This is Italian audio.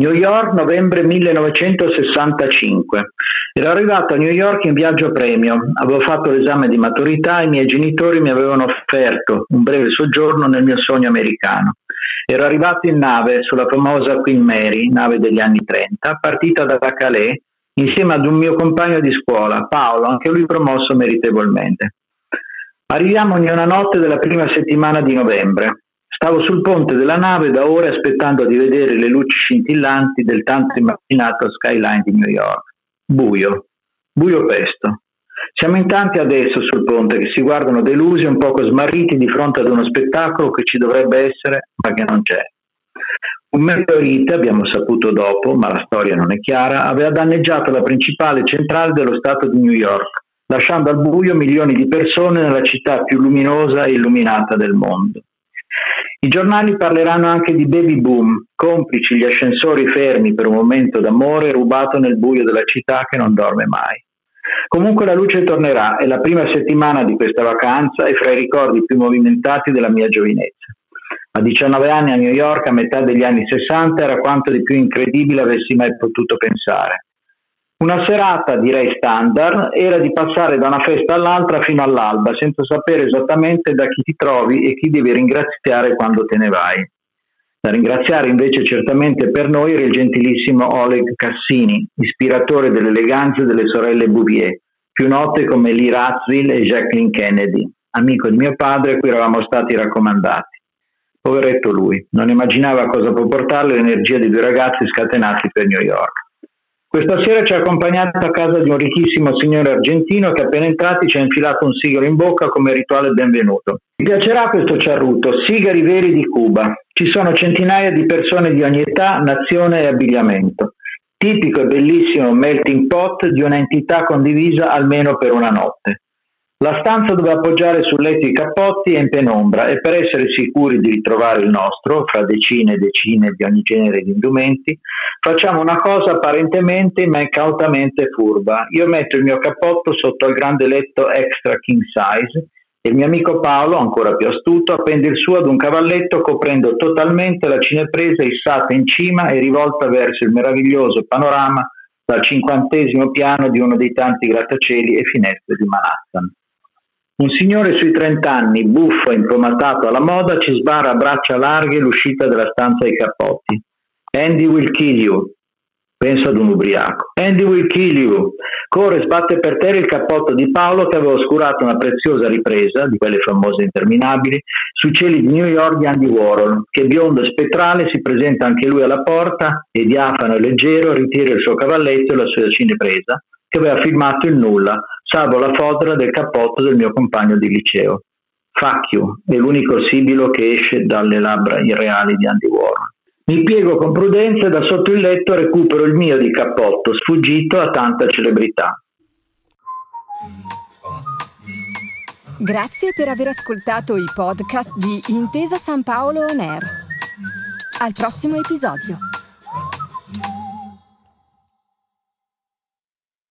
New York, novembre 1965. Ero arrivato a New York in viaggio premio, avevo fatto l'esame di maturità e i miei genitori mi avevano offerto un breve soggiorno nel mio sogno americano. Ero arrivato in nave sulla famosa Queen Mary, nave degli anni 30, partita da Calais insieme ad un mio compagno di scuola, Paolo, anche lui promosso meritevolmente. Arriviamo in una notte della prima settimana di novembre. Stavo sul ponte della nave da ore aspettando di vedere le luci scintillanti del tanto immaginato skyline di New York. Buio, buio pesto. Siamo in tanti adesso sul ponte che si guardano delusi e un poco smarriti di fronte ad uno spettacolo che ci dovrebbe essere ma che non c'è. Un meteorite, abbiamo saputo dopo, ma la storia non è chiara, aveva danneggiato la principale centrale dello Stato di New York, lasciando al buio milioni di persone nella città più luminosa e illuminata del mondo. I giornali parleranno anche di baby boom, complici gli ascensori fermi per un momento d'amore rubato nel buio della città che non dorme mai. Comunque la luce tornerà e la prima settimana di questa vacanza è fra i ricordi più movimentati della mia giovinezza. A 19 anni a New York, a metà degli anni 60, era quanto di più incredibile avessi mai potuto pensare. Una serata, direi standard, era di passare da una festa all'altra fino all'alba, senza sapere esattamente da chi ti trovi e chi devi ringraziare quando te ne vai. Da ringraziare invece certamente per noi era il gentilissimo Oleg Cassini, ispiratore delle eleganze delle sorelle Bouvier, più note come Lee Ratzville e Jacqueline Kennedy, amico di mio padre a cui eravamo stati raccomandati. Poveretto lui, non immaginava cosa può portare l'energia di due ragazzi scatenati per New York. Questa sera ci ha accompagnato a casa di un ricchissimo signore argentino che appena entrati ci ha infilato un sigaro in bocca come rituale benvenuto. Mi piacerà questo ciarruto, sigari veri di Cuba. Ci sono centinaia di persone di ogni età, nazione e abbigliamento. Tipico e bellissimo melting pot di un'entità condivisa almeno per una notte. La stanza dove appoggiare sul letto i cappotti è in penombra e per essere sicuri di ritrovare il nostro, fra decine e decine di ogni genere di indumenti, facciamo una cosa apparentemente ma incautamente furba. Io metto il mio cappotto sotto al grande letto extra king size e il mio amico Paolo, ancora più astuto, appende il suo ad un cavalletto coprendo totalmente la cinepresa issata in cima e rivolta verso il meraviglioso panorama dal cinquantesimo piano di uno dei tanti grattacieli e finestre di Manhattan. Un signore sui 30 anni, buffo e impomatato alla moda, ci sbarra a braccia larghe l'uscita della stanza ai cappotti. Andy will kill you. Penso ad un ubriaco. Andy will kill you. Corre e sbatte per terra il cappotto di Paolo che aveva oscurato una preziosa ripresa, di quelle famose interminabili, sui cieli di New York di Andy Warhol, che biondo e spettrale si presenta anche lui alla porta e diafano e leggero ritira il suo cavalletto e la sua cinepresa, che aveva filmato il nulla, salvo la fodera del cappotto del mio compagno di liceo. You è l'unico sibilo che esce dalle labbra irreali di Andy Warhol. Mi piego con prudenza e da sotto il letto recupero il mio di cappotto, sfuggito a tanta celebrità. Grazie per aver ascoltato i podcast di Intesa San Paolo On Air. Al prossimo episodio.